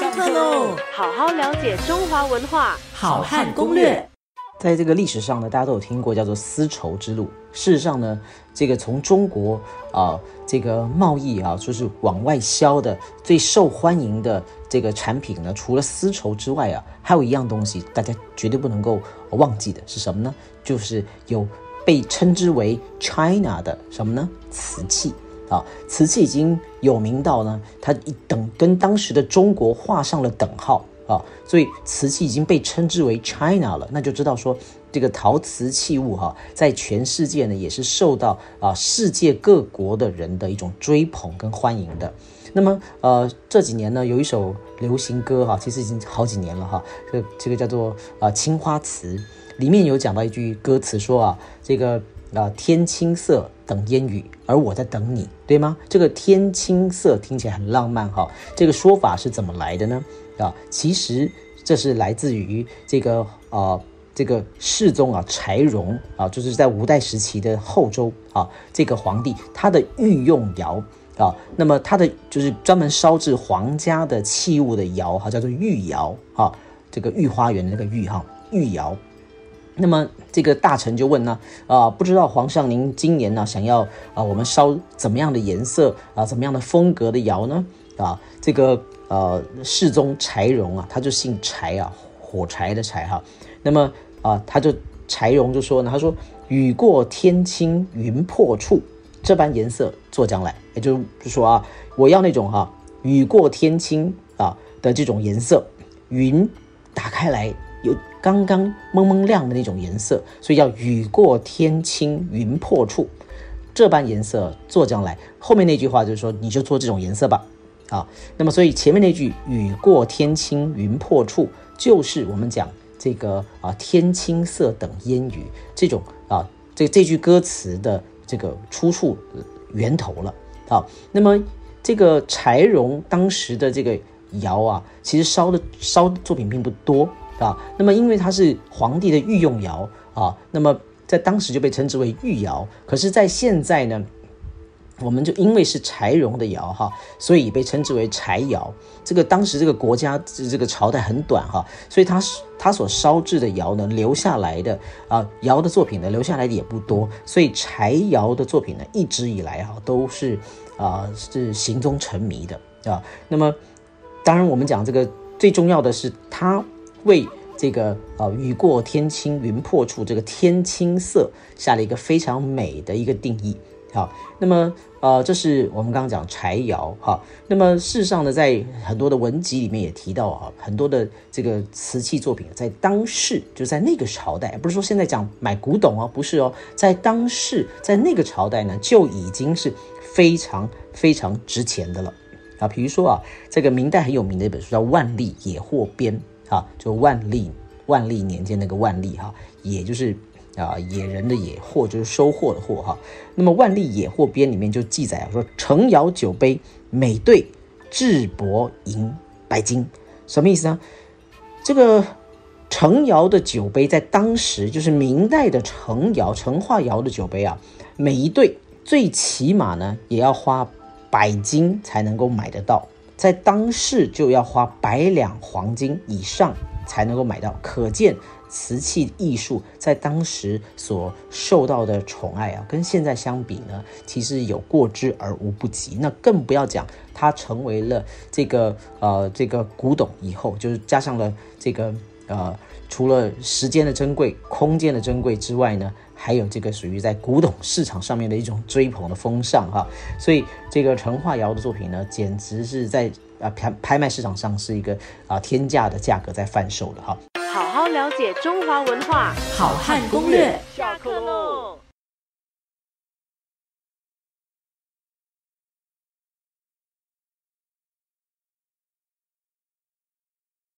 上课喽！好好了解中华文化，好汉攻略。在这个历史上呢，大家都有听过叫做丝绸之路。事实上呢，这个从中国啊，这个贸易啊，就是往外销的最受欢迎的这个产品呢，除了丝绸之外啊，还有一样东西大家绝对不能够忘记的是什么呢？就是有被称之为 China 的什么呢？瓷器啊，瓷器已经有名到呢，它一等跟当时的中国画上了等号。啊，所以瓷器已经被称之为 China 了，那就知道说这个陶瓷器物哈，在全世界呢也是受到啊世界各国的人的一种追捧跟欢迎的。那么呃这几年呢有一首流行歌哈，其实已经好几年了哈，这这个叫做啊青花瓷，里面有讲到一句歌词说啊这个啊天青色等烟雨，而我在等你，对吗？这个天青色听起来很浪漫哈，这个说法是怎么来的呢？啊，其实这是来自于这个啊，这个世宗啊，柴荣啊，就是在五代时期的后周啊，这个皇帝他的御用窑啊，那么他的就是专门烧制皇家的器物的窑哈，叫做御窑啊，这个御花园的那个御哈，御窑。那么这个大臣就问呢，啊，不知道皇上您今年呢想要啊，我们烧怎么样的颜色啊，怎么样的风格的窑呢？啊，这个。呃，世宗柴荣啊，他就姓柴啊，火柴的柴哈。那么啊，他就柴荣就说呢，他说雨过天青云破处，这般颜色做将来，也就是说啊，我要那种哈雨过天青啊的这种颜色，云打开来有刚刚蒙蒙亮的那种颜色，所以叫雨过天青云破处，这般颜色做将来。后面那句话就是说，你就做这种颜色吧。啊，那么所以前面那句“雨过天青云破处”就是我们讲这个啊“天青色等烟雨”这种啊这这句歌词的这个出处源头了。啊，那么这个柴荣当时的这个窑啊，其实烧的烧作品并不多啊。那么因为它是皇帝的御用窑啊，那么在当时就被称之为御窑。可是，在现在呢？我们就因为是柴荣的窑哈，所以被称之为柴窑。这个当时这个国家这个朝代很短哈，所以他他所烧制的窑呢，留下来的啊窑的作品呢，留下来的也不多。所以柴窑的作品呢，一直以来哈都是啊是行踪成谜的啊。那么当然我们讲这个最重要的是，他为这个呃雨过天青云破处这个天青色下了一个非常美的一个定义。好，那么呃，这是我们刚刚讲柴窑哈。那么事实上呢，在很多的文集里面也提到啊，很多的这个瓷器作品在当世，就在那个朝代，不是说现在讲买古董哦，不是哦，在当世，在那个朝代呢，就已经是非常非常值钱的了啊。比如说啊，这个明代很有名的一本书叫《万历野获编》啊，就万历万历年间那个万历哈，也就是。啊，野人的野获就是收获的获哈。那么《万历野获编》里面就记载啊，说成窑酒杯每对质帛银白金，什么意思呢？这个成窑的酒杯在当时就是明代的成窑、成化窑的酒杯啊，每一对最起码呢也要花百金才能够买得到，在当世就要花百两黄金以上才能够买到，可见。瓷器艺术在当时所受到的宠爱啊，跟现在相比呢，其实有过之而无不及。那更不要讲它成为了这个呃这个古董以后，就是加上了这个呃除了时间的珍贵、空间的珍贵之外呢，还有这个属于在古董市场上面的一种追捧的风尚哈。所以这个陈化窑的作品呢，简直是在啊拍拍卖市场上是一个啊天价的价格在贩售的哈。好好了解中华文化，好汉攻略。下课喽。